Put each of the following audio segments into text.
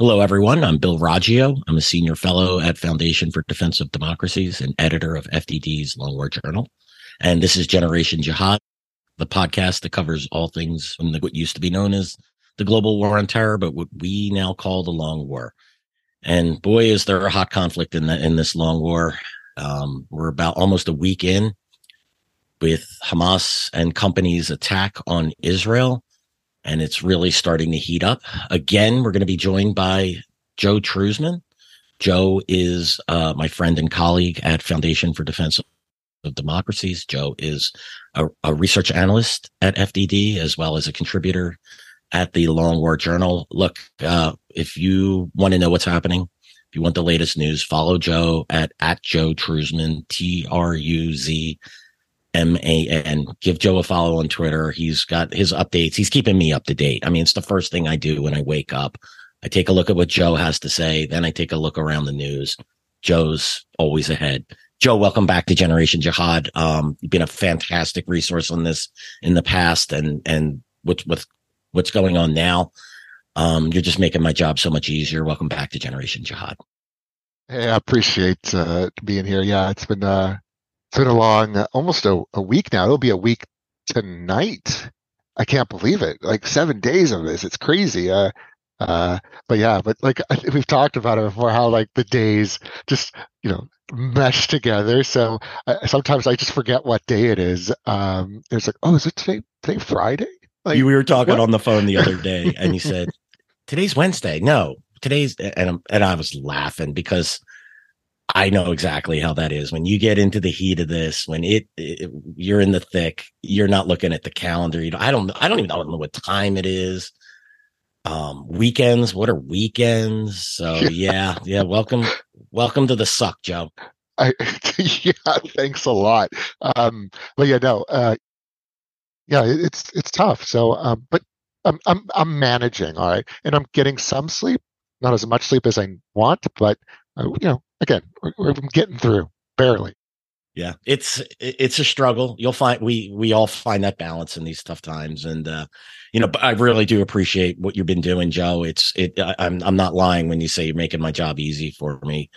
Hello, everyone. I'm Bill Roggio. I'm a senior fellow at Foundation for Defense of Democracies and editor of FDD's Long War Journal. And this is Generation Jihad, the podcast that covers all things from the, what used to be known as the global war on terror, but what we now call the long war. And boy, is there a hot conflict in the, in this long war. Um, we're about almost a week in with Hamas and company's attack on Israel and it's really starting to heat up. Again, we're going to be joined by Joe Truzman. Joe is uh, my friend and colleague at Foundation for Defense of Democracies. Joe is a, a, research analyst at FDD as well as a contributor at the Long War Journal. Look, uh, if you want to know what's happening, if you want the latest news, follow Joe at at Joe Truzman, T R U Z M A N. Give Joe a follow on Twitter. He's got his updates. He's keeping me up to date. I mean, it's the first thing I do when I wake up. I take a look at what Joe has to say. Then I take a look around the news. Joe's always ahead. Joe, welcome back to Generation Jihad. Um, you've been a fantastic resource on this in the past and, and with, with what's going on now. Um, you're just making my job so much easier. Welcome back to Generation Jihad. Hey, I appreciate uh, being here. Yeah, it's been uh, it's been a long, uh, almost a, a week now. It'll be a week tonight. I can't believe it. Like seven days of this. It's crazy. Uh, uh, but yeah, but like we've talked about it before, how like the days just you know mesh together. So uh, sometimes I just forget what day it is. Um, it's like, oh, is it today? Today Friday? Like, you, we were talking what? on the phone the other day, and you said today's Wednesday. No, today's and and I was laughing because I know exactly how that is. When you get into the heat of this, when it, it, you're in the thick, you're not looking at the calendar. You know, I don't I don't even I don't know what time it is. Um, weekends, what are weekends? So yeah, yeah. Welcome, welcome to the suck, Joe. I, yeah, thanks a lot. Um, but yeah, no, uh, yeah, it's it's tough. So, um, but I'm I'm I'm managing, all right, and I'm getting some sleep, not as much sleep as I want, but uh, you know, again, we're, we're getting through barely. Yeah, it's it's a struggle. You'll find we we all find that balance in these tough times, and uh, you know, I really do appreciate what you've been doing, Joe. It's it. I, I'm I'm not lying when you say you're making my job easy for me.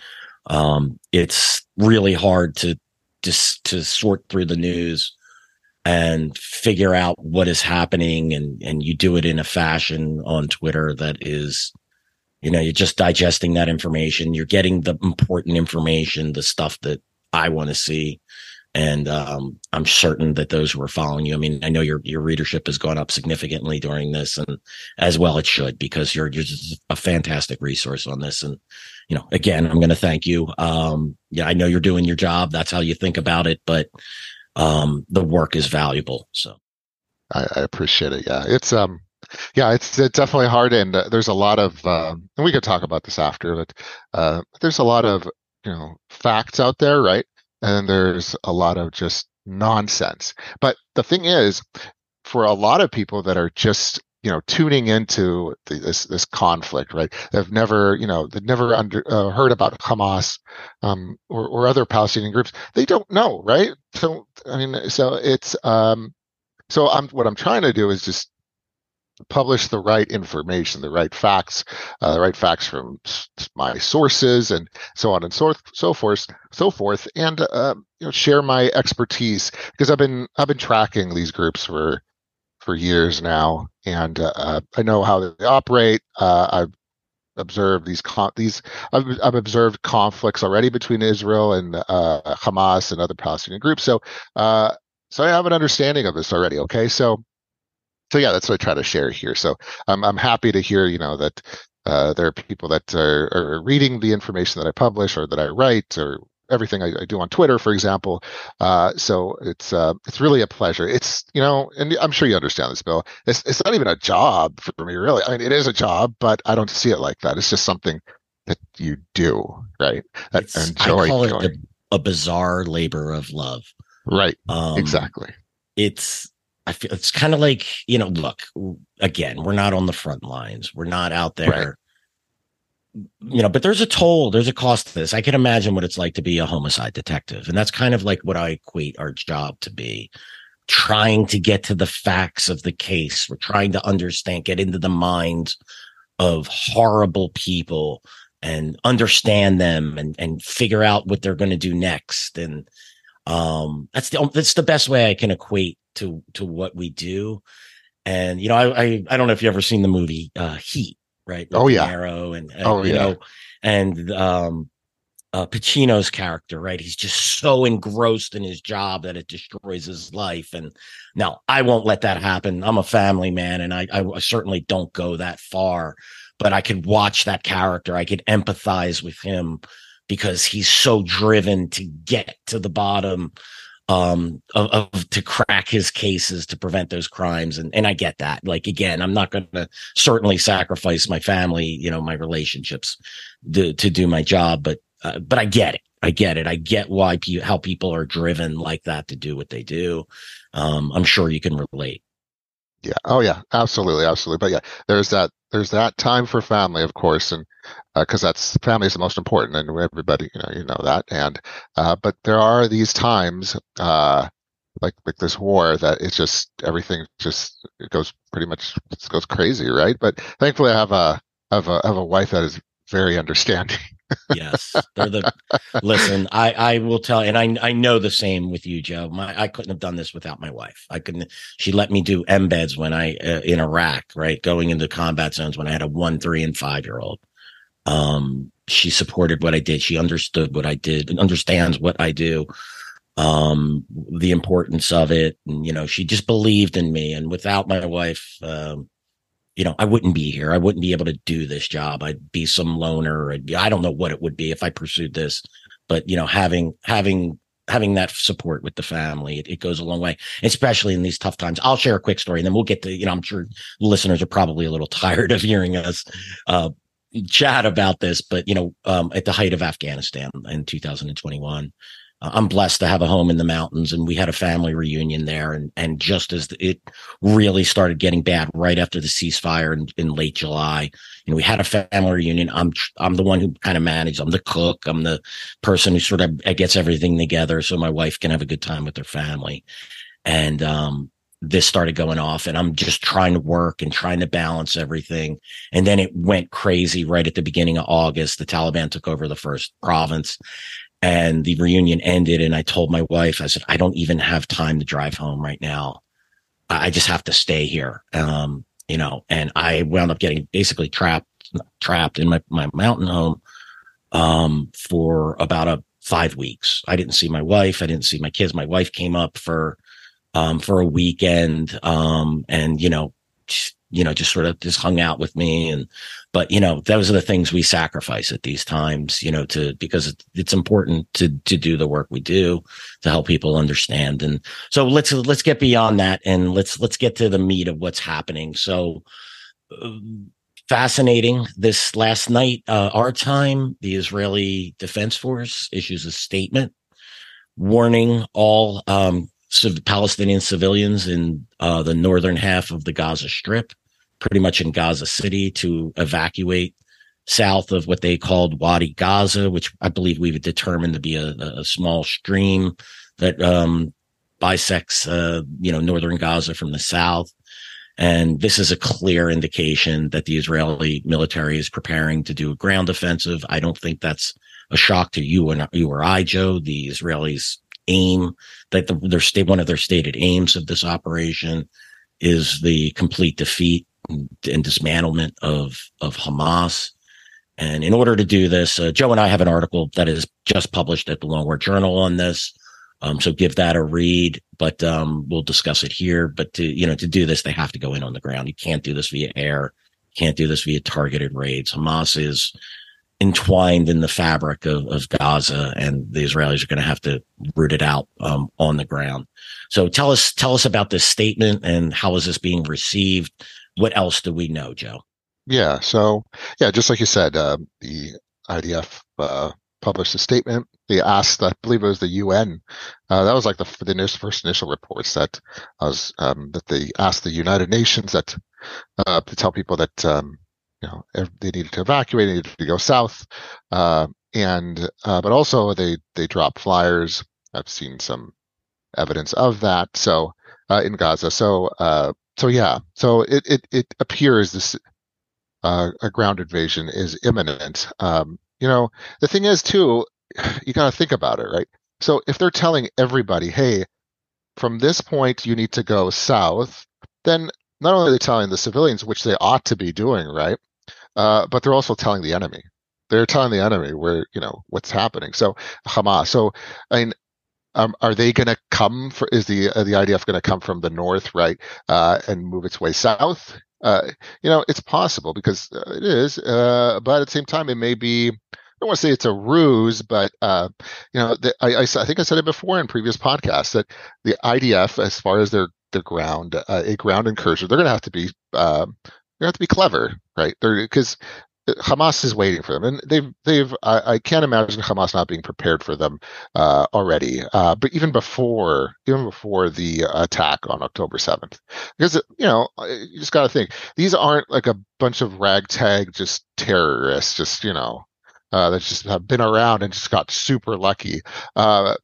Um, it's really hard to just to sort through the news and figure out what is happening, and and you do it in a fashion on Twitter that is you know, you're just digesting that information. You're getting the important information, the stuff that I want to see. And um, I'm certain that those who are following you, I mean, I know your your readership has gone up significantly during this, and as well it should because you're you're just a fantastic resource on this. And you know, again, I'm going to thank you. Um, yeah, I know you're doing your job. That's how you think about it, but um, the work is valuable. So I, I appreciate it. Yeah, it's um, yeah, it's, it's definitely hard, and uh, there's a lot of, uh, and we could talk about this after, but uh, there's a lot of you know facts out there, right? And there's a lot of just nonsense. But the thing is, for a lot of people that are just you know tuning into the, this this conflict, right? They've never you know they've never under, uh, heard about Hamas um, or, or other Palestinian groups. They don't know, right? So I mean, so it's um, so I'm what I'm trying to do is just publish the right information, the right facts, uh, the right facts from my sources, and so on and so so forth, so forth, and uh, you know share my expertise because I've been I've been tracking these groups for for years now, and uh, I know how they operate. Uh, I've observed these con- these I've, I've, observed conflicts already between Israel and uh, Hamas and other Palestinian groups, so uh, so I have an understanding of this already. Okay, so so yeah, that's what I try to share here. So I'm I'm happy to hear you know that uh, there are people that are, are, reading the information that I publish or that I write or everything I, I do on Twitter, for example. Uh, so it's uh, it's really a pleasure. It's you know, and I'm sure you understand this, Bill. It's it's not even a job for me, really. I mean, it is a job, but I don't see it like that. It's just something that you do, right? That enjoy I call it the, a bizarre labor of love. Right. Um, exactly. It's I feel it's kind of like, you know, look, again, we're not on the front lines. We're not out there. Right. You know, but there's a toll, there's a cost to this. I can imagine what it's like to be a homicide detective. And that's kind of like what I equate our job to be trying to get to the facts of the case. We're trying to understand, get into the mind of horrible people and understand them and and figure out what they're going to do next and um that's the that's the best way i can equate to to what we do and you know i i, I don't know if you ever seen the movie uh heat right oh yeah arrow and, and oh you yeah know and um uh, Pacino's character, right? He's just so engrossed in his job that it destroys his life. And now I won't let that happen. I'm a family man, and I, I certainly don't go that far. But I could watch that character. I could empathize with him because he's so driven to get to the bottom um of, of, to crack his cases to prevent those crimes and and I get that like again I'm not going to certainly sacrifice my family you know my relationships to to do my job but uh, but I get it. I get it. I get why pe- how people are driven like that to do what they do. Um, I'm sure you can relate. Yeah. Oh yeah. Absolutely. Absolutely. But yeah, there's that. There's that time for family, of course, and because uh, that's family is the most important, and everybody, you know, you know that. And uh, but there are these times, uh, like like this war, that it's just everything just it goes pretty much goes crazy, right? But thankfully, I have a have a have a wife that is very understanding yes, they're the. listen, I I will tell, and I I know the same with you, Joe. My I couldn't have done this without my wife. I couldn't. She let me do embeds when I uh, in Iraq, right, going into combat zones when I had a one, three, and five year old. Um, she supported what I did. She understood what I did and understands what I do. Um, the importance of it, and you know, she just believed in me. And without my wife, um, you know, I wouldn't be here. I wouldn't be able to do this job. I'd be some loner. I'd be, I don't know what it would be if I pursued this, but you know, having, having, having that support with the family, it, it, goes a long way, especially in these tough times. I'll share a quick story and then we'll get to, you know, I'm sure listeners are probably a little tired of hearing us, uh, chat about this, but you know, um, at the height of Afghanistan in 2021, uh, I'm blessed to have a home in the mountains, and we had a family reunion there. And and just as it really started getting bad, right after the ceasefire in, in late July, you know, we had a family reunion. I'm I'm the one who kind of managed. I'm the cook. I'm the person who sort of gets everything together so my wife can have a good time with her family. And um, this started going off, and I'm just trying to work and trying to balance everything. And then it went crazy right at the beginning of August. The Taliban took over the first province and the reunion ended and i told my wife i said i don't even have time to drive home right now. I just have to stay here. Um, you know and i wound up getting basically trapped trapped in my, my mountain home um, for about a five weeks. I didn't see my wife i didn't see my kids. My wife came up for um, for a weekend um, and you know you know, just sort of just hung out with me. And, but, you know, those are the things we sacrifice at these times, you know, to, because it's important to, to do the work we do to help people understand. And so let's, let's get beyond that and let's, let's get to the meat of what's happening. So, fascinating. This last night, uh, our time, the Israeli Defense Force issues a statement warning all um, Palestinian civilians in uh, the northern half of the Gaza Strip, pretty much in Gaza City, to evacuate south of what they called Wadi Gaza, which I believe we've determined to be a, a small stream that um, bisects, uh, you know, northern Gaza from the south. And this is a clear indication that the Israeli military is preparing to do a ground offensive. I don't think that's a shock to you and you or I, Joe. The Israelis aim that the, their state one of their stated aims of this operation is the complete defeat and, dismantlement of of Hamas. And in order to do this, uh, Joe and I have an article that is just published at the Long War Journal on this. Um, so give that a read, but um, we'll discuss it here. But to you know to do this, they have to go in on the ground. You can't do this via air. You can't do this via targeted raids. Hamas is entwined in the fabric of, of Gaza, and the Israelis are going to have to root it out um, on the ground. So tell us tell us about this statement and how is this being received? What else do we know, Joe? Yeah, so yeah, just like you said, uh, the IDF uh, published a statement. They asked, I believe it was the UN. Uh, that was like the, the first initial reports that was um, that they asked the United Nations that uh, to tell people that um, you know they needed to evacuate, they needed to go south, uh, and uh, but also they they drop flyers. I've seen some evidence of that. So uh, in Gaza, so uh, so yeah, so it it it appears this uh, a ground invasion is imminent. Um, you know, the thing is too, you got to think about it, right? So if they're telling everybody, hey, from this point you need to go south, then not only are they telling the civilians, which they ought to be doing, right? Uh, but they're also telling the enemy. They're telling the enemy where you know what's happening. So Hamas. So I mean, um, are they going to come for? Is the uh, the IDF going to come from the north, right, uh, and move its way south? Uh, you know, it's possible because uh, it is, uh, but at the same time, it may be. I don't want to say it's a ruse, but uh, you know, the, I, I, I, think I said it before in previous podcasts that the IDF, as far as their their ground, a ground incursion, they're going to have to be um, they have to be clever, right? They're because Hamas is waiting for them, and they've they've. I, I, can't imagine Hamas not being prepared for them uh, already. Uh, but even before even before the attack on October seventh, because you know you just got to think these aren't like a bunch of ragtag just terrorists, just you know uh, that just have been around and just got super lucky. Uh,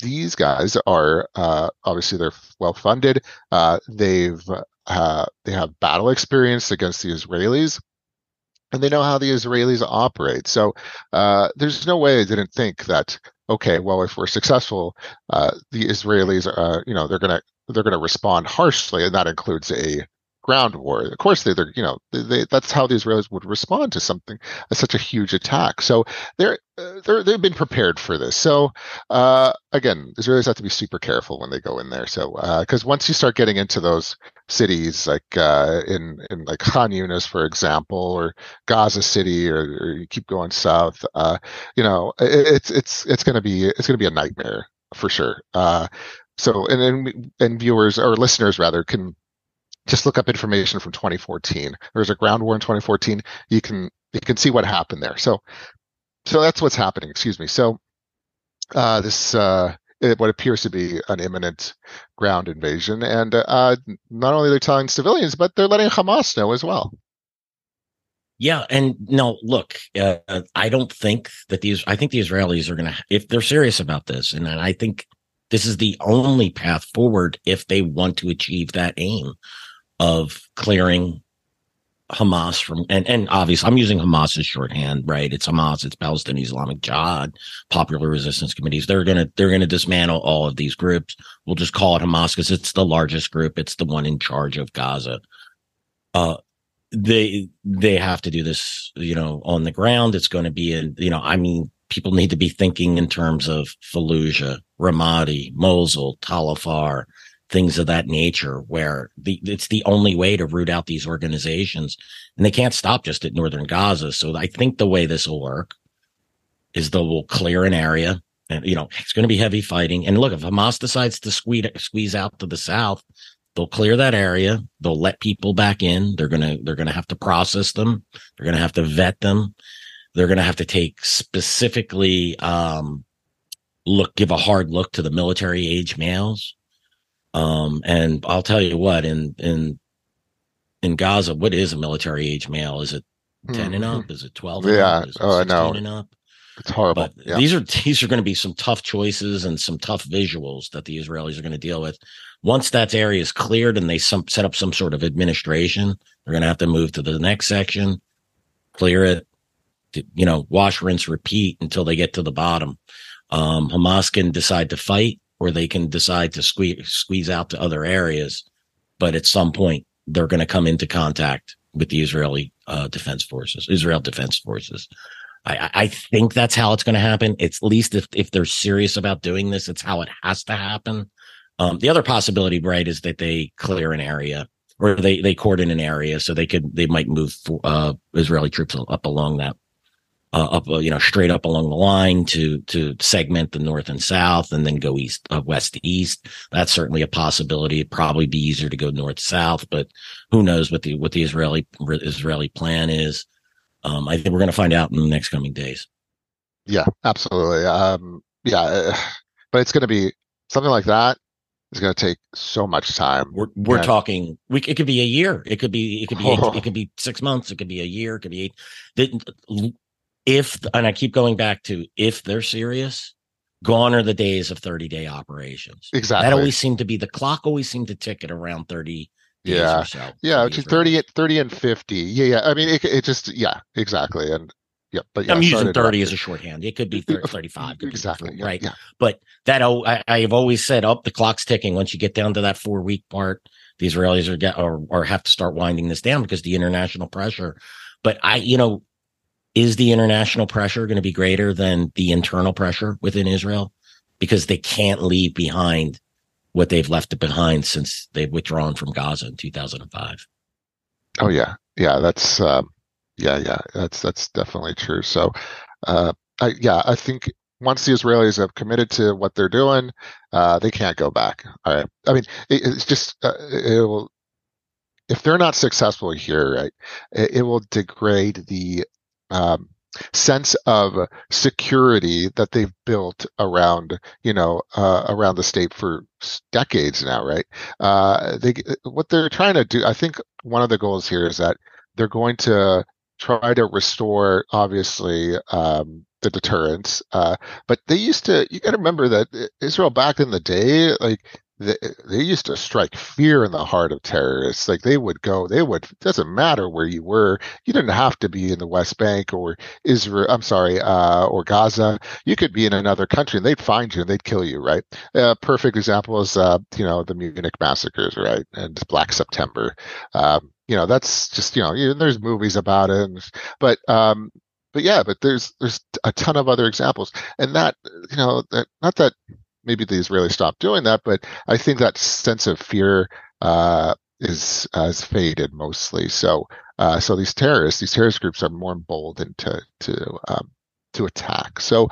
these guys are uh, obviously they're well funded. Uh, they've uh, they have battle experience against the Israelis and they know how the Israelis operate. So uh, there's no way they didn't think that okay, well, if we're successful, uh, the Israelis, you know, they're gonna they're gonna respond harshly, and that includes a ground war. Of course, they, are you know they, that's how the Israelis would respond to something such a huge attack. So they're, uh, they're they've been prepared for this. So uh, again, Israelis have to be super careful when they go in there. So because uh, once you start getting into those cities like uh, in in like Khan Yunis, for example, or Gaza City, or, or you keep going south, uh, you know it, it's it's it's going to be it's going to be a nightmare for sure. Uh, so and, and and viewers or listeners rather can just look up information from 2014. There was a ground war in 2014. You can you can see what happened there. So so that's what's happening. Excuse me. So uh, this uh, it, what appears to be an imminent ground invasion, and uh, not only they're telling civilians, but they're letting Hamas know as well. Yeah, and no, look, uh, I don't think that these. I think the Israelis are going to, if they're serious about this, and I think this is the only path forward if they want to achieve that aim of clearing Hamas from and and obviously I'm using Hamas as shorthand, right? It's Hamas, it's Palestinian Islamic Jihad, Popular Resistance Committees. They're gonna they're gonna dismantle all of these groups. We'll just call it Hamas because it's the largest group. It's the one in charge of Gaza. Uh, they they have to do this, you know, on the ground. It's going to be in, you know, I mean, people need to be thinking in terms of Fallujah, Ramadi, Mosul, Tal Afar, things of that nature where the, it's the only way to root out these organizations. And they can't stop just at northern gaza. So i think the way this will work is they'll clear an area and you know it's going to be heavy fighting. And look if hamas decides to squeeze squeeze out to the south they'll clear that area. They'll let people back in. They're going to they're going to have to process them. They're going to have to vet them. They're going to have to take specifically um look give a hard look to the military age males um, and I'll tell you what, in in in Gaza, what is a military age male? Is it 10 and up? Mm-hmm. Is it 12 yeah. oh, no. and up? It's horrible. But yeah. these are these are going to be some tough choices and some tough visuals that the Israelis are going to deal with. Once that area is cleared and they some, set up some sort of administration, they're going to have to move to the next section, clear it, to, you know, wash, rinse, repeat until they get to the bottom. Um, Hamas can decide to fight or they can decide to squeeze squeeze out to other areas. But at some point, they're going to come into contact with the Israeli uh, defense forces, Israel defense forces. I, I think that's how it's going to happen. It's at least if, if they're serious about doing this, it's how it has to happen. Um, the other possibility, right, is that they clear an area or they, they cordon an area so they could, they might move uh, Israeli troops up along that uh, up, uh, you know, straight up along the line to to segment the north and south, and then go east, uh, west to east. That's certainly a possibility. It'd probably be easier to go north south, but who knows what the what the Israeli Israeli plan is? Um, I think we're going to find out in the next coming days. Yeah, absolutely. Um, yeah, but it's going to be something like that. It's going to take so much time. We're we're and, talking. We it could be a year. It could be it could be oh. eight, it could be six months. It could be a year. It could be eight. The, if and I keep going back to if they're serious, gone are the days of 30 day operations. Exactly. That always seemed to be the clock always seemed to tick at around 30 yeah. So yeah, which is 30, 30 and 50. Yeah, yeah. I mean, it, it just, yeah, exactly. And yeah, but yeah, I'm using 30 as a shorthand. It could be 30, 35. Could exactly. Be, right. Yeah. But that, oh, I, I've always said, up oh, the clock's ticking. Once you get down to that four week part, the Israelis are get or, or have to start winding this down because the international pressure. But I, you know, is the international pressure going to be greater than the internal pressure within Israel? Because they can't leave behind what they've left behind since they've withdrawn from Gaza in 2005. Oh yeah, yeah, that's um, yeah, yeah, that's that's definitely true. So, uh, I, yeah, I think once the Israelis have committed to what they're doing, uh, they can't go back. All right, I mean, it, it's just uh, it will. If they're not successful here, right, it, it will degrade the um, sense of security that they've built around you know uh, around the state for decades now right? Uh, they what they're trying to do i think one of the goals here is that they're going to try to restore obviously um, the deterrence uh, but they used to you got to remember that israel back in the day like they, they used to strike fear in the heart of terrorists. Like they would go, they would, doesn't matter where you were. You didn't have to be in the West Bank or Israel, I'm sorry, uh, or Gaza. You could be in another country and they'd find you and they'd kill you, right? A perfect example is, uh, you know, the Munich massacres, right? And Black September. Um, you know, that's just, you know, there's movies about it. And, but, um, but yeah, but there's there's a ton of other examples, and that you know that not that maybe the Israelis stopped doing that, but I think that sense of fear uh, is has faded mostly. So uh, so these terrorists, these terrorist groups are more emboldened to to um, to attack. So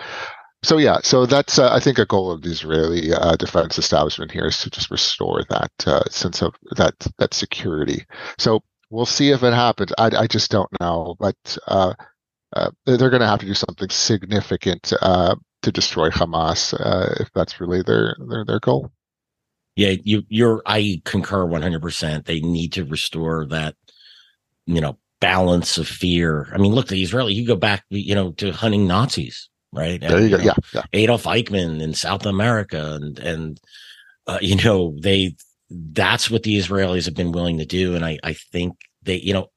so yeah, so that's uh, I think a goal of the Israeli uh, defense establishment here is to just restore that uh, sense of that that security. So we'll see if it happens. I, I just don't know, but uh, uh, they're going to have to do something significant uh, to destroy Hamas uh, if that's really their their their goal. Yeah, you you're I concur 100%. They need to restore that you know balance of fear. I mean, look, the Israeli you go back you know to hunting Nazis, right? There you, go. yeah, yeah. Adolf Eichmann in South America and and uh, you know, they that's what the Israelis have been willing to do and I I think they you know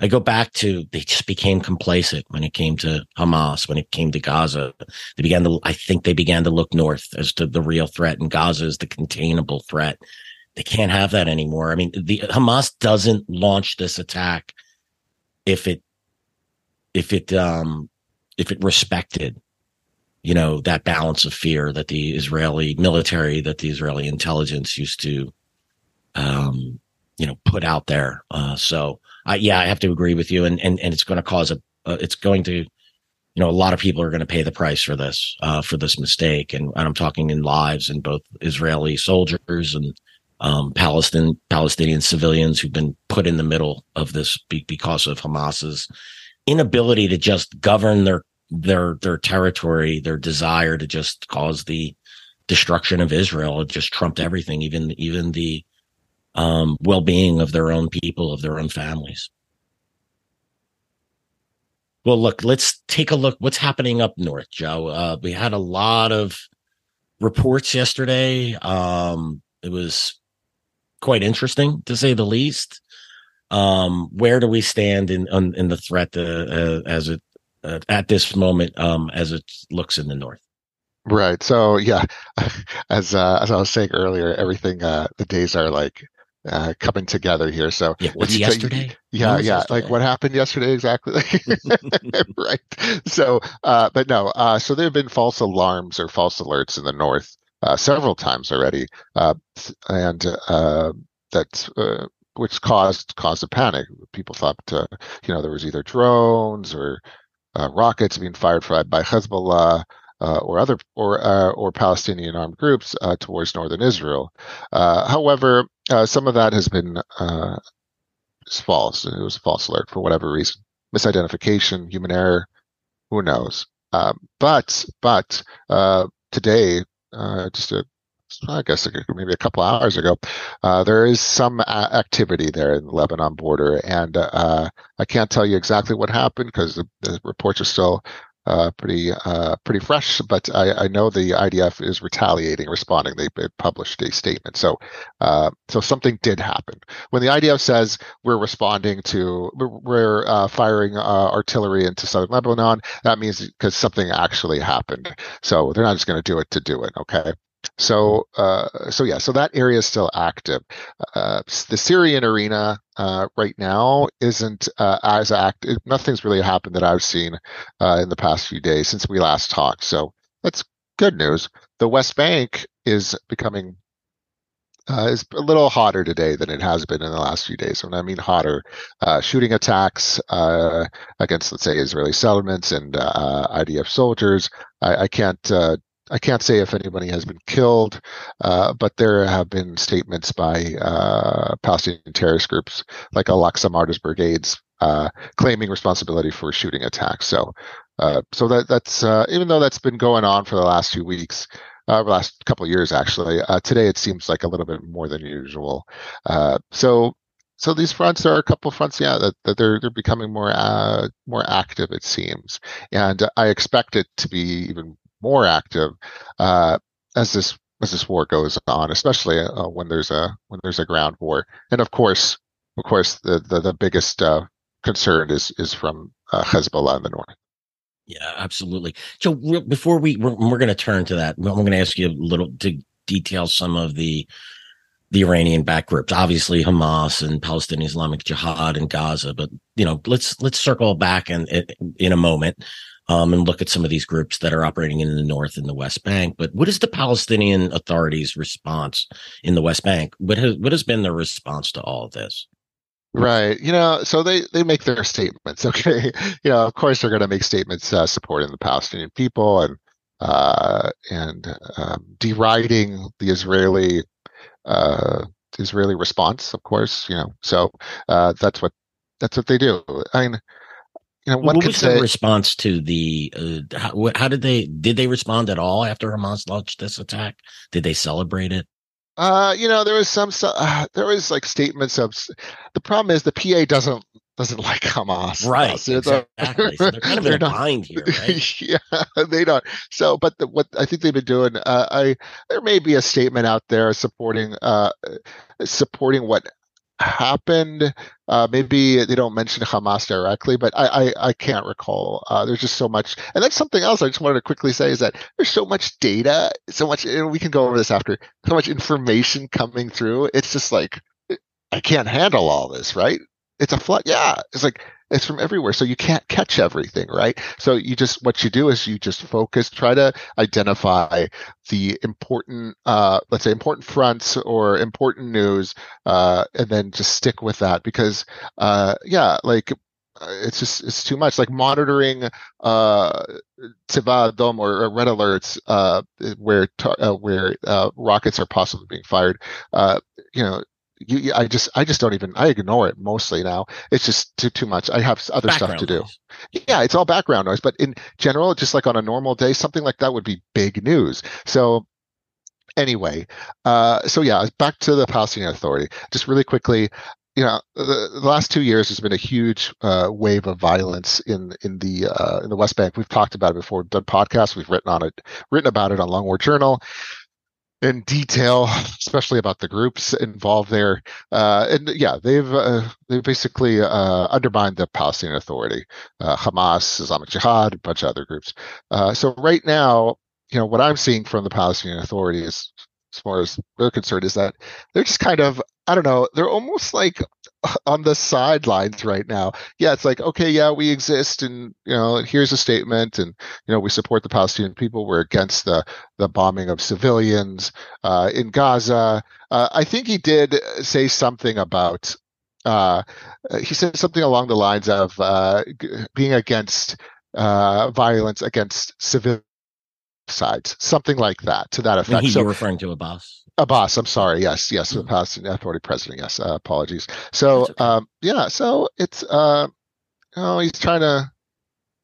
I go back to they just became complacent when it came to Hamas, when it came to Gaza. They began to, I think they began to look north as to the real threat, and Gaza is the containable threat. They can't have that anymore. I mean, the Hamas doesn't launch this attack if it if it um if it respected you know that balance of fear that the Israeli military that the Israeli intelligence used to um you know put out there. Uh, so I, yeah, I have to agree with you, and and and it's going to cause a, uh, it's going to, you know, a lot of people are going to pay the price for this, uh, for this mistake, and, and I'm talking in lives and both Israeli soldiers and um, Palestinian Palestinian civilians who've been put in the middle of this because of Hamas's inability to just govern their their their territory, their desire to just cause the destruction of Israel. It just trumped everything, even even the um, well-being of their own people, of their own families. Well, look, let's take a look. What's happening up north, Joe? Uh, we had a lot of reports yesterday. Um, it was quite interesting to say the least. Um, where do we stand in in, in the threat uh, uh, as it uh, at this moment um, as it looks in the north? Right. So yeah, as uh, as I was saying earlier, everything uh, the days are like uh, coming together here. So yeah, what's yesterday? yeah, yeah. Yesterday? Like what happened yesterday exactly. right. So, uh, but no. Uh, so there have been false alarms or false alerts in the north uh, several times already, uh, and uh, that uh, which caused caused a panic. People thought, uh, you know, there was either drones or uh, rockets being fired by Hezbollah uh, or other or uh, or Palestinian armed groups uh, towards northern Israel. Uh, however, uh, some of that has been uh, false. It was a false alert for whatever reason, misidentification, human error, who knows? Um, but but today, just a I guess maybe a couple hours ago, uh, there is some activity there in the Lebanon border, and uh, I can't tell you exactly what happened because the, the, reports are still uh, pretty uh, pretty fresh. But I, I, know the IDF is retaliating, responding. They, they published a statement, so uh, so something did happen. When the IDF says we're responding to we're uh, firing uh, artillery into southern Lebanon, that means because something actually happened. So they're not just going to do it to do it. Okay. So, uh, so yeah, so that area is still active. Uh, the Syrian arena uh, right now isn't uh, as active. Nothing's really happened that I've seen uh, in the past few days since we last talked. So that's good news. The West Bank is becoming uh, is a little hotter today than it has been in the last few days. When I mean hotter, uh, shooting attacks uh, against, let's say, Israeli settlements and uh, IDF soldiers. I, I can't I can't say if anybody has been killed, uh, but there have been statements by uh, Palestinian terrorist groups like Al-Aqsa Martyrs Brigades uh, claiming responsibility for shooting attacks. So, uh, so that that's uh, even though that's been going on for the last few weeks, uh, last couple of years actually. today it seems like a little bit more than usual. so. So these fronts there are a couple of fronts, yeah, that, that they're they're becoming more more active, it seems, and I expect it to be even more active uh, as this as this war goes on, especially uh, when there's a when there's a ground war. And of course, of course, the the, the biggest uh, concern is is from uh, Hezbollah in the north. Yeah, absolutely. So before we we're, we're going to turn to that, I'm going to ask you a little to detail some of the the Iranian back groups, obviously Hamas and Palestinian Islamic Jihad in Gaza. But you know, let's let's circle back in in a moment um, and look at some of these groups that are operating in the North and the West Bank. But what is the Palestinian Authority's response in the West Bank? What has what has been their response to all of this? Right. You know, so they they make their statements. Okay. You know, of course they're going to make statements uh, supporting the Palestinian people and uh, and um, deriding the Israeli uh, Israeli response. Of course, you know. So uh, that's what that's what they do. I mean you know, what was say, the response to the? Uh, how, how, did they did they respond at all after Hamas launched this attack? Did they celebrate it? Uh, you know, there was some uh, there was like statements of. The problem is the PA doesn't doesn't like Hamas. Right. So exactly. so they're kind of in a bind here, right? yeah, they don't. So, but the, what I think they've been doing, uh, I there may be a statement out there supporting uh, supporting what happened. Uh, maybe they don't mention Hamas directly, but I I, I can't recall. Uh, there's just so much, and that's something else I just wanted to quickly say is that there's so much data, so much. And we can go over this after. So much information coming through. It's just like I can't handle all this, right? It's a flood. Yeah, it's like it's from everywhere. So you can't catch everything right? So you just what you do is you just focus try to identify the important uh, let's say important fronts or important news uh, and then just stick with that because uh, yeah like it's just it's too much. Like monitoring uh Tzeva Adom or, or red alerts uh where uh, where uh, rockets are possibly being fired uh you know you, I just I just don't even I ignore it mostly now. It's just too too much. I have other background stuff to do. Noise. Yeah, it's all background noise, but in general, just like on a normal day, something like that would be big news. So anyway, uh, so yeah, back to the Palestinian Authority. Just really quickly, you know, the, the last two years has been a huge uh, wave of violence in in the uh, in the West Bank. We've talked about it before. Done podcasts. We've written on it, written about it on Long War Journal in detail, especially about the groups involved there. Uh, and yeah, they've uh, they basically uh, undermined the Palestinian Authority, uh, Hamas, Islamic Jihad, a bunch of other groups. Uh, so right now, you know, what I'm seeing from the Palestinian Authority is, as far as they're concerned, is that they're just kind of I don't know, they're almost like on the sidelines right now. Yeah, it's like, okay, yeah, we exist and, you know, here's a statement and, you know, we support the Palestinian people. We're against the, the bombing of civilians uh, in Gaza. Uh, I think he did say something about, uh, he said something along the lines of uh, being against uh, violence against civil sides, something like that, to that effect. He's so, referring to Abbas. Abbas, I'm sorry. Yes, yes, mm-hmm. Abbas, authority president. Yes, uh, apologies. So, okay. um, yeah, so it's, uh, oh, he's trying to,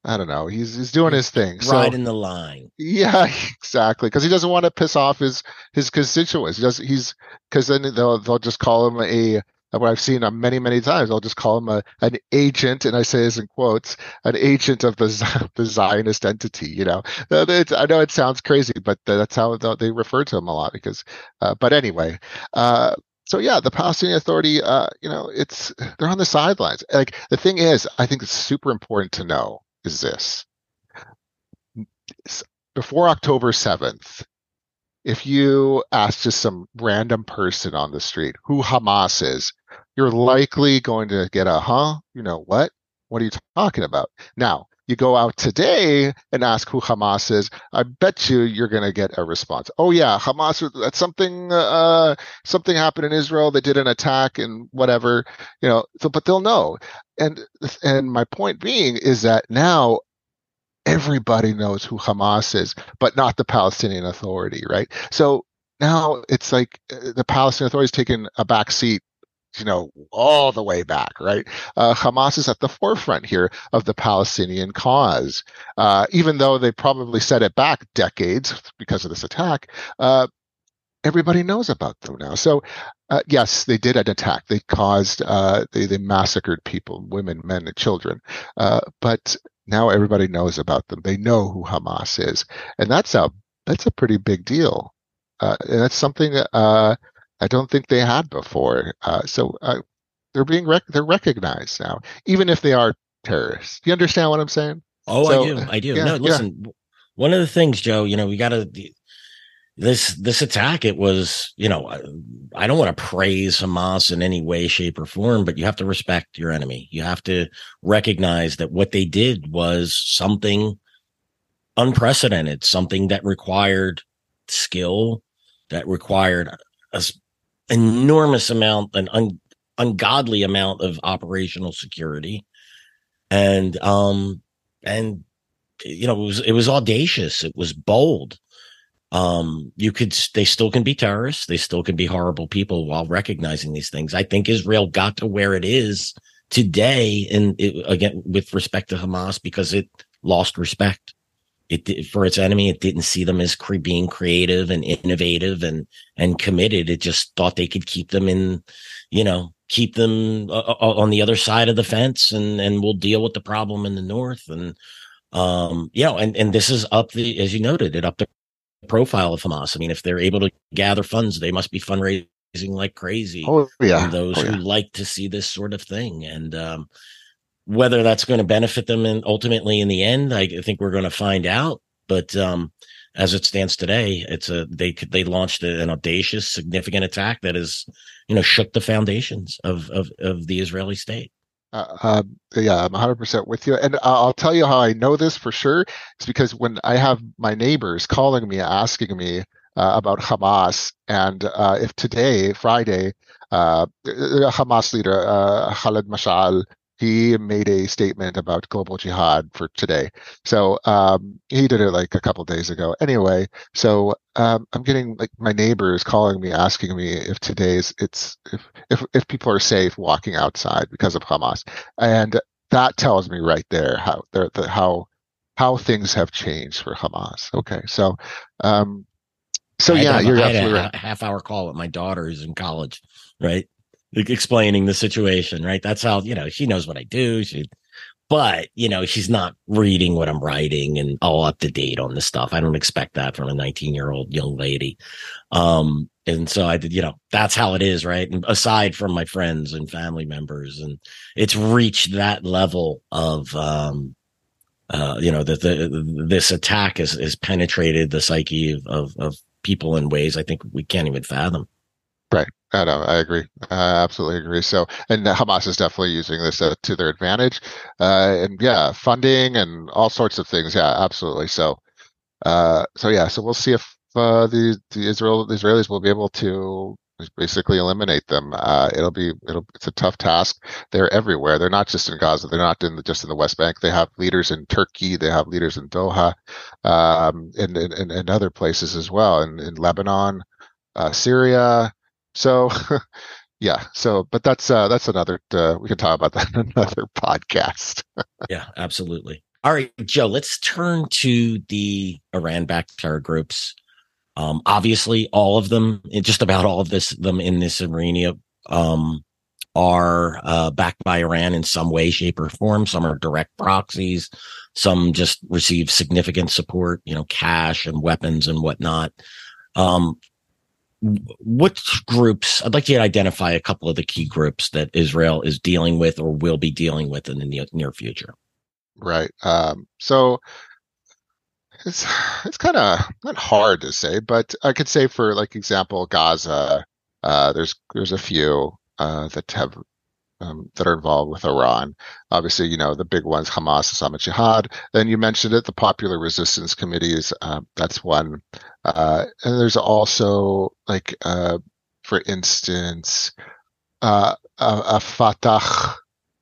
I don't know. He's he's doing his thing. Right so, in the line. Yeah, exactly. Because he doesn't want to piss off his his constituents. He does. He's because then they'll they'll just call him a what I've seen many, many times. I'll just call him a, an agent, and I say this in quotes, an agent of the, the Zionist entity. You know, it's, I know it sounds crazy, but that's how they refer to him a lot. Because, uh, but anyway, uh, so yeah, the Palestinian Authority, uh, you know, it's they're on the sidelines. Like the thing is, I think it's super important to know is this: before October seventh, if you ask just some random person on the street who Hamas is, you're likely going to get a huh? You know what? What are you talking about? Now, you go out today and ask who Hamas is, I bet you you're going to get a response. Oh yeah, Hamas. That's something. Uh, something happened in Israel. They did an attack and whatever. You know. So, but they'll know. And and my point being is that now everybody knows who Hamas is, but not the Palestinian Authority, right? So now it's like uh, the Palestinian Authority is taking a back seat, you know, all the way back, right? Uh, Hamas is at the forefront here of the Palestinian cause, uh, even though they probably set it back decades because of this attack. Uh, everybody knows about them now. So, uh, yes, they did an attack. They caused, uh, they, they massacred people, women, men, and children. Uh, but now everybody knows about them. They know who Hamas is, and that's a that's a pretty big deal. Uh, and that's something uh, I don't think they had before. Uh, so uh, they're being rec- they're recognized now, even if they are terrorists. Do you understand what I'm saying? Oh, so, I do. I do. Yeah, no, listen. Yeah. One of the things, Joe, you know, we got to this this attack it was you know i don't want to praise hamas in any way shape or form but you have to respect your enemy you have to recognize that what they did was something unprecedented something that required skill that required an enormous amount an un, ungodly amount of operational security. And um and you know it was it was audacious. It was bold. Um, you could they still can be terrorists. They still can be horrible people while recognizing these things. I think israel got to where it is today and again with respect to hamas because it lost respect it for its enemy it didn't see them as cre- being creative and innovative and and committed. It just thought they could keep them in you know keep them uh, uh, on the other side of the fence and and we'll deal with the problem in the north. And um you know and and this is up the as you noted it up the profile of Hamas. I mean, if they're able to gather funds, they must be fundraising like crazy. Oh yeah, those oh, who like to see this sort of thing, and um, whether that's going to benefit them and ultimately in the end, I think we're going to find out. But um, as it stands today, it's a they they launched an audacious, significant attack that has you know shook the foundations of of of the Israeli state. Uh, uh, yeah, I'm 100% with you. And I'll tell you how I know this for sure. It's because when I have my neighbors calling me, asking me uh, about Hamas, and uh, if today, Friday, uh, Hamas leader uh, Khalid Mashal he made a statement about global jihad for today. So um, he did it like a couple days ago. Anyway, so um, I'm getting like my neighbors calling me, asking me if today's it's if if if people are safe walking outside because of Hamas, and that tells me right there how the, how how things have changed for Hamas. Okay, so um, so yeah, you're absolutely a, right. half hour call with my daughter who's in college, right? Explaining the situation, right? That's how, you know, she knows what I do. She, but, you know, she's not reading what I'm writing and all up to date on the stuff. I don't expect that from a 19 year old young lady. Um, and so I did, you know, that's how it is, right? And aside from my friends and family members, and it's reached that level of, um, uh, you know, that the, this attack has, has penetrated the psyche of, of, of people in ways I think we can't even fathom. Right. I know. I agree. I absolutely agree. So, and Hamas is definitely using this uh, to their advantage, uh, and yeah, funding and all sorts of things. Yeah, absolutely. So, uh, so yeah. So we'll see if uh, the the Israel the Israelis will be able to basically eliminate them. Uh, it'll be it'll it's a tough task. They're everywhere. They're not just in Gaza. They're not in the, just in the West Bank. They have leaders in Turkey. They have leaders in Doha, um, and, and and other places as well. In in Lebanon, uh, Syria. So, yeah. So, but that's uh, that's another. Uh, we can talk about that in another podcast. yeah, absolutely. All right, Joe. Let's turn to the Iran-backed terror groups. Um, obviously, all of them, just about all of this, them in this arena, um, are uh, backed by Iran in some way, shape, or form. Some are direct proxies. Some just receive significant support, you know, cash and weapons and whatnot. Um, what groups? I'd like you to identify a couple of the key groups that Israel is dealing with or will be dealing with in the near, near future. Right. Um, so it's it's kind of not hard to say, but I could say for like example, Gaza. Uh, there's there's a few uh, that have um, that are involved with Iran. Obviously, you know the big ones: Hamas, Islamic Jihad. Then you mentioned it, the Popular Resistance Committees. Uh, that's one, uh, and there's also like, uh, for instance, uh, a, a Fatah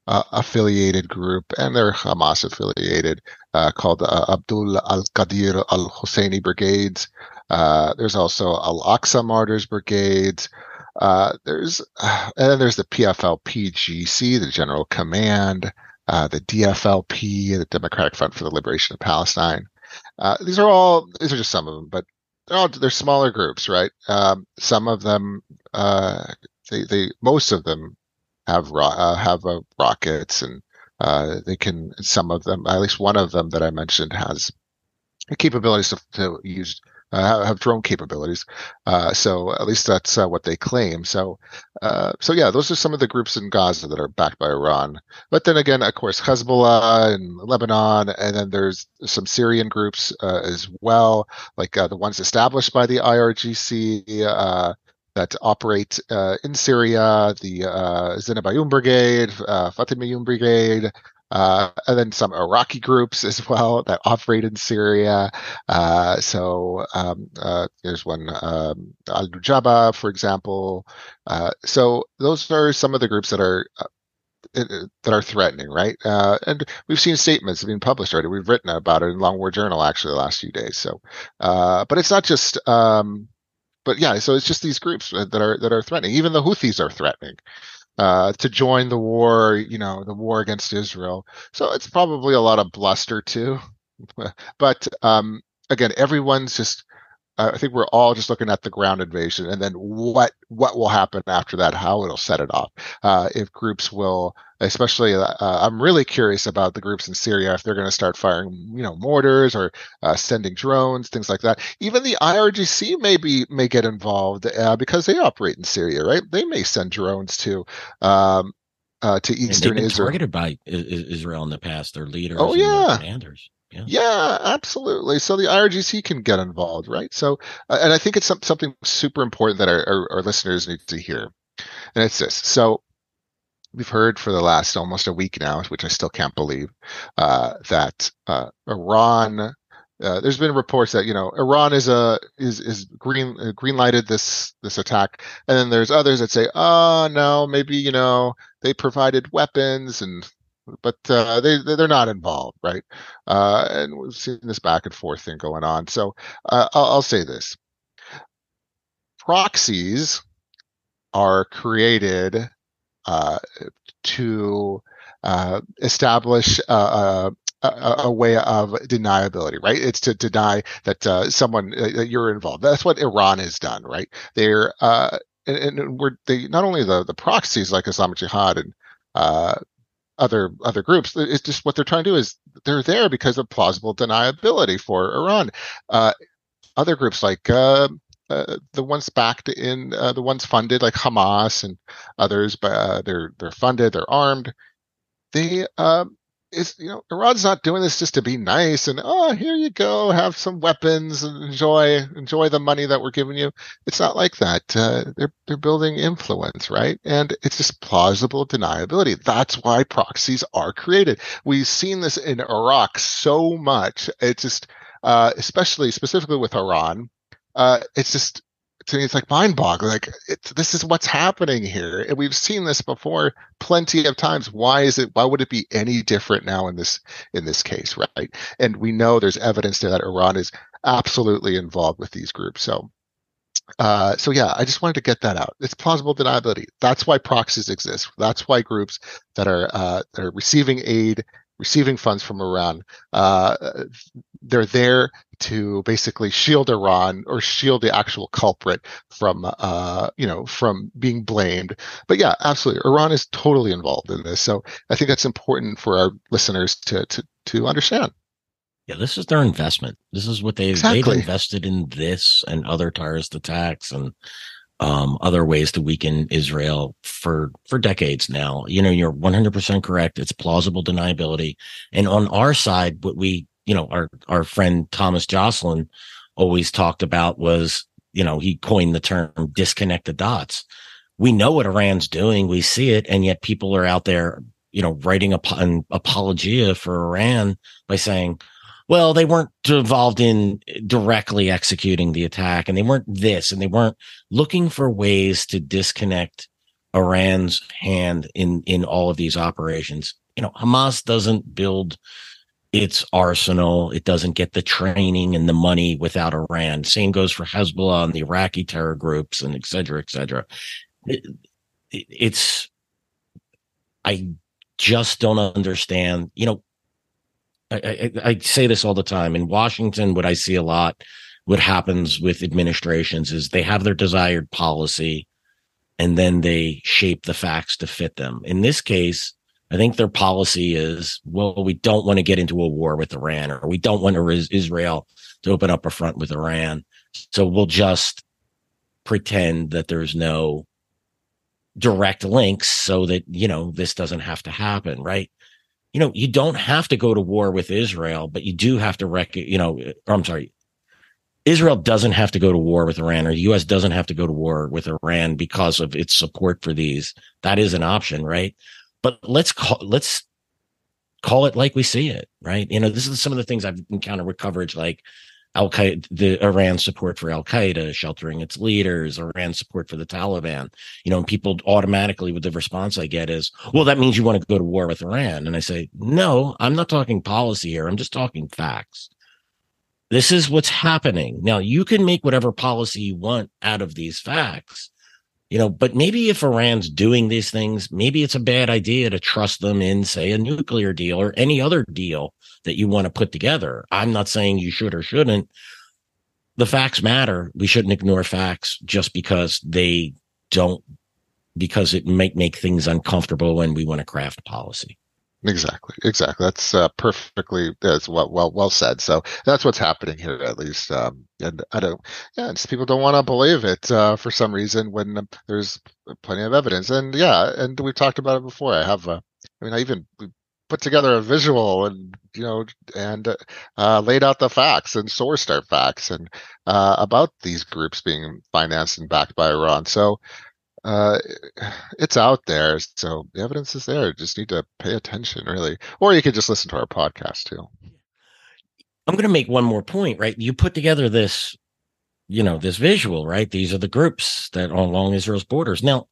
uh, affiliated group, and they're Hamas affiliated, uh, called Abdul al Qadir al Husseini Brigades. There's also Al Aqsa Martyrs Brigades. Uh, there's and then there's the PFLP-GC, the General Command, uh, the DFLP, the Democratic Front for the Liberation of Palestine. these are all these are just some of them, but they're all they're smaller groups, right? Um, some of them, uh, they, they most of them have uh, have uh, rockets and uh, they can some of them at least one of them that I mentioned has capabilities to, to use uh, have drone capabilities. Uh, so at least that's uh, what they claim. So, so yeah, those are some of the groups in Gaza that are backed by Iran. But then again, of course, Hezbollah and Lebanon, and then there's some Syrian groups as well, like the ones established by the IRGC that operate uh, in Syria, the uh, Zainabiyoun Brigade, uh, Fatimiyun Brigade, uh, and then some Iraqi groups as well that operate in Syria. Uh, so um, uh, there's one, um, Al Nujaba, for example. Uh, so those are some of the groups that are uh, that are threatening, right? Uh, and we've seen statements being published already. We've written about it in Long War Journal actually the last few days. So, uh, but it's not just um, but yeah, so it's just these groups that are that are threatening. Even the Houthis are threatening uh, to join the war. You know, the war against Israel. So it's probably a lot of bluster too. but um, again, everyone's just I think we're all just looking at the ground invasion, and then what what will happen after that, how it'll set it off. Uh, if groups will, especially, uh, I'm really curious about the groups in Syria if they're going to start firing, you know, mortars or uh, sending drones, things like that. Even the IRGC may be may get involved uh, because they operate in Syria, right? They may send drones to. Um, uh, to eastern Israel, targeted by Israel in the past. Their leaders, oh yeah, commanders. Yeah. yeah. absolutely. So the IRGC can get involved, right? So, uh, and I think it's some, something super important that our, our, our, listeners need to hear. And it's this. So we've heard for the last almost a week now, which I still can't believe, uh, that uh, Iran. Uh, there's been reports that you know Iran is a is is green uh, green lighted this this attack, and then there's others that say, oh no, maybe you know they provided weapons and but uh, they they're not involved, right? Uh, and we've seen this back and forth thing going on. So uh, I'll, I'll, say this: proxies are created uh, to uh, establish a, a, a, way of deniability, right? It's to deny that uh, someone that you're involved. That's what Iran has done, right? They're and, and we're they not only the the proxies like Islamic Jihad and uh, other other groups. It's just what they're trying to do is they're there because of plausible deniability for Iran. Uh, other groups like uh, uh, the ones backed in uh, the ones funded like Hamas and others, but uh, they're they're funded, they're armed. They um, is you know Iran's not doing this just to be nice and oh here you go have some weapons and enjoy enjoy the money that we're giving you. It's not like that. Uh, they're they're building influence, right? And it's just plausible deniability. That's why proxies are created. We've seen this in Iraq so much. It's just uh, especially specifically with Iran. Uh, it's just to me, it's like mind boggling. Like this is what's happening here, and we've seen this before plenty of times. Why is it? Why would it be any different now in this in this case, right? And we know there's evidence that Iran is absolutely involved with these groups. So, uh, so yeah, I just wanted to get that out. It's plausible deniability. That's why proxies exist. That's why groups that are uh, that are receiving aid receiving funds from Iran. Uh, they're there to basically shield Iran or shield the actual culprit from, uh, you know, from being blamed. But yeah, absolutely, Iran is totally involved in this. So I think that's important for our listeners to to to understand. Yeah, this is their investment. This is what they exactly. they've invested in this and other terrorist attacks and um, other ways to weaken Israel for for decades now. You know, you're 100% correct. It's plausible deniability. And on our side, what we, you know, our our friend Thomas Joscelyn always talked about was, you know, he coined the term disconnect the dots. We know what Iran's doing, we see it, and yet people are out there, you know, writing a, an apologia for Iran by saying, well, they weren't involved in directly executing the attack and they weren't this and they weren't looking for ways to disconnect Iran's hand in, in all of these operations. You know, Hamas doesn't build its arsenal. It doesn't get the training and the money without Iran. Same goes for Hezbollah and the Iraqi terror groups and et cetera, et cetera. It, it, it's, I just don't understand. You know, I, I, I say this all the time in Washington. What I see a lot, what happens with administrations is they have their desired policy, and then they shape the facts to fit them. In this case, I think their policy is, well, we don't want to get into a war with Iran, or we don't want Israel to open up a front with Iran. So we'll just pretend that there's no direct links so that, you know, this doesn't have to happen, right? you know, you don't have to go to war with Israel, but you do have to rec, you know, or I'm sorry, Israel doesn't have to go to war with Iran or the US doesn't have to go to war with Iran because of its support for these. That is an option, right? But let's call, let's call it like we see it, right? You know, this is some of the things I've encountered with coverage like Al Qaeda, the Iran support for Al Qaeda, sheltering its leaders, Iran support for the Taliban. You know, and people automatically with the response I get is, well, that means you want to go to war with Iran. And I say, no, I'm not talking policy here. I'm just talking facts. This is what's happening. Now, you can make whatever policy you want out of these facts, you know, but maybe if Iran's doing these things, maybe it's a bad idea to trust them in, say, a nuclear deal or any other deal that you want to put together. I'm not saying you should or shouldn't. The facts matter. We shouldn't ignore facts just because they don't, because it might make things uncomfortable when we want to craft policy. Exactly, exactly. That's uh, perfectly that's well, well, well said. So that's what's happening here, at least. Um, and I don't, yeah, just people don't want to believe it uh, for some reason when there's plenty of evidence. And yeah, and we've talked about it before. I have, uh, I mean, I even put together a visual and you know and uh, laid out the facts and sourced our facts and uh, about these groups being financed and backed by Iran. So uh, it's out there. So the evidence is there. Just need to pay attention, really. Or you could just listen to our podcast too. I'm going to make one more point, right? You put together this, you know, this visual, right? These are the groups that are along Israel's borders. Now,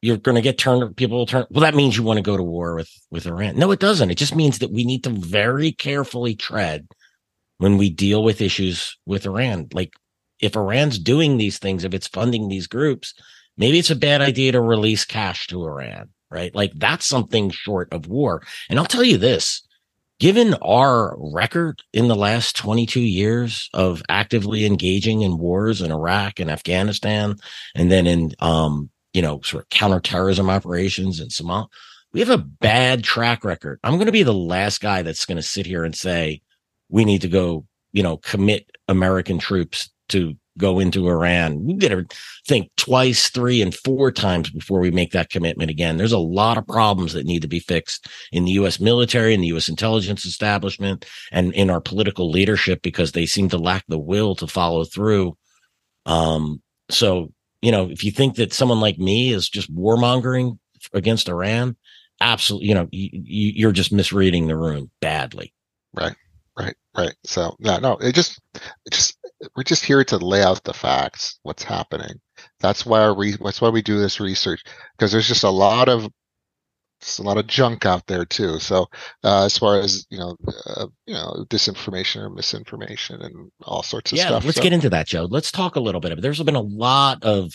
you're going to get turned. People will turn. Well, that means you want to go to war with with Iran. No, it doesn't. It just means that we need to very carefully tread when we deal with issues with Iran. Like if Iran's doing these things, if it's funding these groups, maybe it's a bad idea to release cash to Iran, right? Like that's something short of war. And I'll tell you this, given our record in the last 22 years of actively engaging in wars in Iraq and Afghanistan, and then in, um, you know, sort of counterterrorism operations in Somalia, we have a bad track record. I'm going to be the last guy that's going to sit here and say, we need to go, you know, commit American troops to go into Iran. We better think twice, three, and four times before we make that commitment again. There's a lot of problems that need to be fixed in the U.S. military, in the U.S. intelligence establishment, and in our political leadership because they seem to lack the will to follow through. Um, so, you know, if you think that someone like me is just warmongering against Iran, absolutely, you know, you, you're just misreading the room badly. Right. Right, right. So no no, it just, it just, we're just here to lay out the facts, what's happening. That's why our re- that's why we do this research because there's just a lot of, a lot of junk out there too. So uh, as far as you know, uh, you know, disinformation or misinformation and all sorts of yeah, stuff. let's so. get into that, Joe. Let's talk a little bit of it. There's been a lot of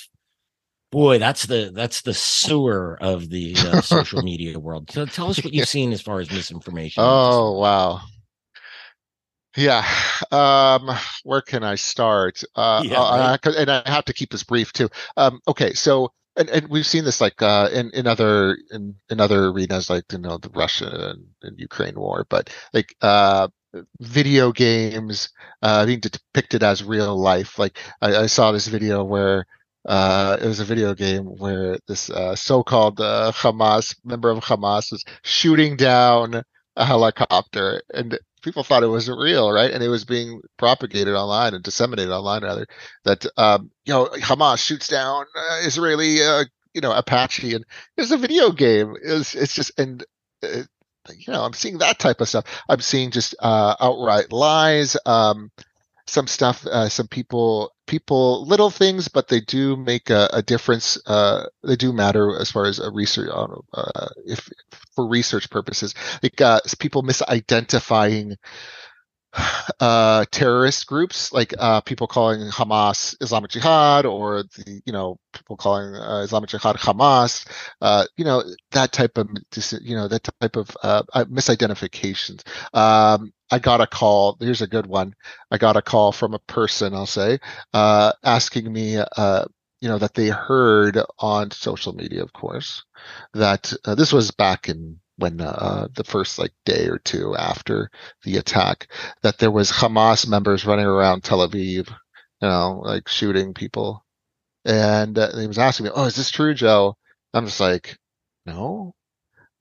boy that's the that's the sewer of the uh, social media world so tell us what you've seen as far as misinformation oh wow Yeah. Um, where can I start? Uh, Yeah, right. I- and I have to keep this brief too. Um, okay, so and, and we've seen this like uh, in in other in, in other arenas like you know the Russia and, and Ukraine war, but like uh, video games uh, being depicted as real life. Like I, I saw this video where uh, it was a video game where this uh, so-called uh, Hamas member of Hamas was shooting down a helicopter, and people thought it wasn't real, right? And it was being propagated online and disseminated online, rather, that um, you know Hamas shoots down uh, Israeli, uh, you know, Apache, and it's a video game. It's it's just and. Uh, you know, I'm seeing that type of stuff. I'm seeing just uh, outright lies. Um, some stuff, uh, some people, people, little things, but they do make a, a difference. Uh, they do matter as far as a research, uh, if for research purposes. Like uh, people misidentifying uh, terrorist groups, like uh, people calling Hamas Islamic Jihad, or the you know people calling uh, Islamic Jihad Hamas, uh, you know that type of you know that type of uh, uh, misidentifications. Um, I got a call. Here's a good one. I got a call from a person. I'll say uh, asking me. Uh, you know that they heard on social media, of course, that uh, this was back in when uh, the first like day or two after the attack that there was Hamas members running around Tel Aviv, you know, like shooting people. And uh, he was asking me, "Oh, is this true, Joe?" I'm just like, "No."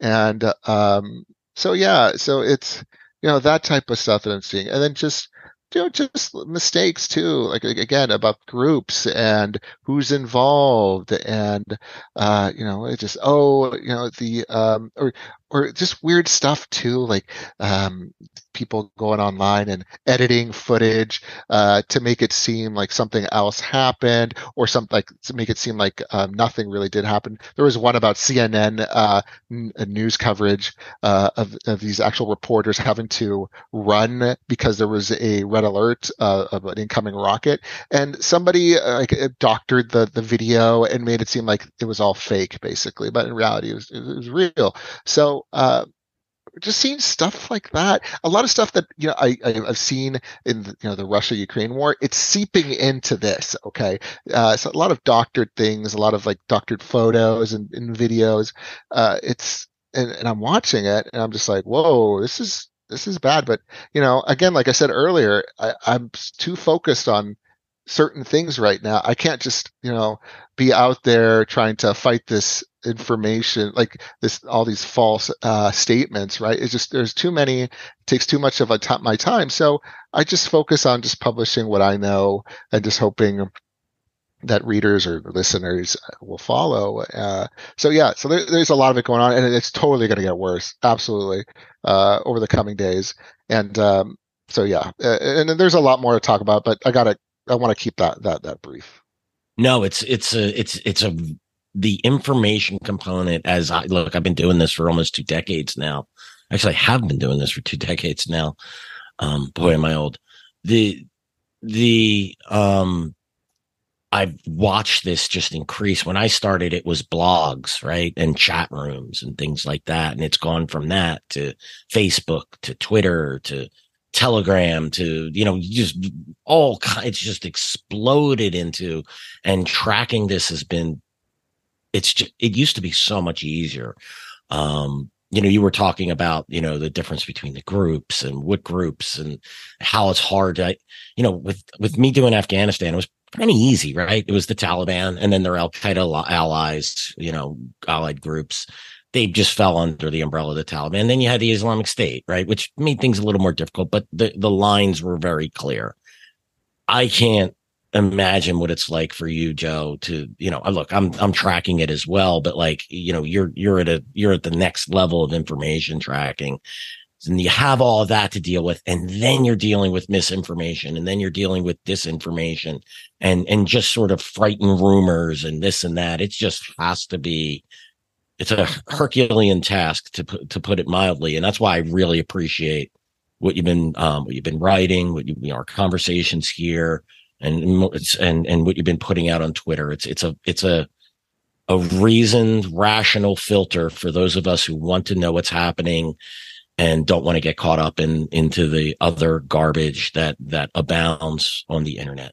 And um, so yeah, so it's you know that type of stuff that I'm seeing, and then just you know just mistakes too, like again about groups and who's involved, and uh, you know it just oh you know the um or or just weird stuff too, like um people going online and editing footage uh, to make it seem like something else happened or something like to make it seem like um, nothing really did happen. There was one about CNN uh, n- news coverage uh, of, of these actual reporters having to run because there was a red alert uh, of an incoming rocket, and somebody uh, like doctored the the video and made it seem like it was all fake, basically. But in reality, it was, it was real. So. Uh, just seeing stuff like that. A lot of stuff that you know I, have seen in the, you know the Russia Ukraine war. It's seeping into this. Okay, uh, so a lot of doctored things, a lot of like doctored photos and, and videos. Uh, it's and, and I'm watching it and I'm just like, whoa, this is this is bad. But you know, again, like I said earlier, I, I'm too focused on certain things right now. I can't just, you know, be out there trying to fight this information, like this, all these false uh, statements, right? It's just, there's too many, takes too much of a t- my time. So I just focus on just publishing what I know and just hoping that readers or listeners will follow. Uh, so yeah, so there, there's a lot of it going on and it's totally going to get worse. Absolutely. Uh, over the coming days. And, um, so yeah, uh, and there's a lot more to talk about, but I gotta I want to keep that that that brief. No, it's it's a it's it's a the information component as I look, I've been doing this for almost two decades now. Actually, I have been doing this for two decades now. Um, boy, am I old. The the um I've watched this just increase. When I started, it was blogs, right? And chat rooms and things like that. And it's gone from that to Facebook to Twitter to Telegram to, you know, just all it's just exploded into and tracking this has been, it's just, it used to be so much easier. Um, you know, you were talking about, you know, the difference between the groups and what groups and how it's hard to, you know, with, with me doing Afghanistan, it was pretty easy, right? It was the Taliban and then their Al Qaeda allies, you know, allied groups. They just fell under the umbrella of the Taliban. And then you had the Islamic State, right? Which made things a little more difficult, but the, the lines were very clear. I can't imagine what it's like for you, Joe, to, you know, look, I'm, I'm tracking it as well, but like, you know, you're, you're at a, you're at the next level of information tracking. And you have all of that to deal with and then you're dealing with misinformation and then you're dealing with disinformation and and just sort of frightened rumors and this and that. It just has to be it's a herculean task to put to put it mildly and that's why i really appreciate what you've been um, what you've been writing what you, you know, our conversations here and and and what you've been putting out on twitter it's it's a it's a a reasoned rational filter for those of us who want to know what's happening and don't want to get caught up in into the other garbage that that abounds on the internet.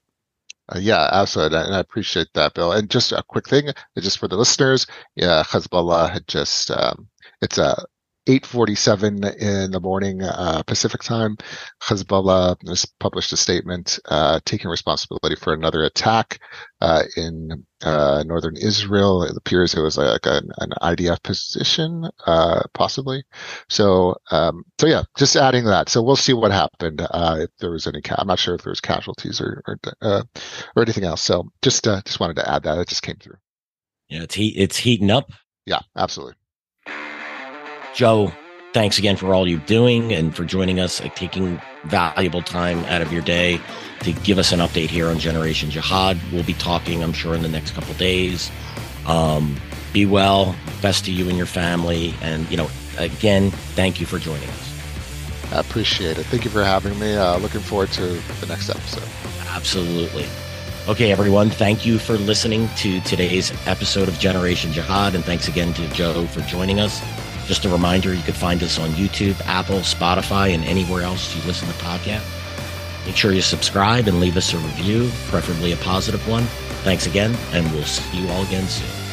Uh, yeah, absolutely. And I appreciate that, Bill. And just a quick thing, just for the listeners, yeah, Hezbollah had just, um, it's a 8:47 in the morning uh, Pacific time, Hezbollah has published a statement uh, taking responsibility for another attack uh, in uh, northern Israel. It appears it was like an, an IDF position, uh, possibly. So, um, so yeah, just adding that. So we'll see what happened. Uh, if there was any, ca- I'm not sure if there was casualties or or, or anything else. So just just wanted to add that. It just came through. Yeah, it's heat. It's heating up. Yeah, absolutely. Joe, thanks again for all you're doing and for joining us, uh, taking valuable time out of your day to give us an update here on Generation Jihad. We'll be talking, I'm sure, in the next couple days. Um, be well, best to you and your family. And, you know, again, thank you for joining us. I appreciate it. Thank you for having me. Uh, looking forward to the next episode. Absolutely. Okay, everyone, thank you for listening to today's episode of Generation Jihad. And thanks again to Joe for joining us. Just a reminder, you can find us on YouTube, Apple, Spotify, and anywhere else you listen to podcasts. Make sure you subscribe and leave us a review, preferably a positive one. Thanks again, and we'll see you all again soon.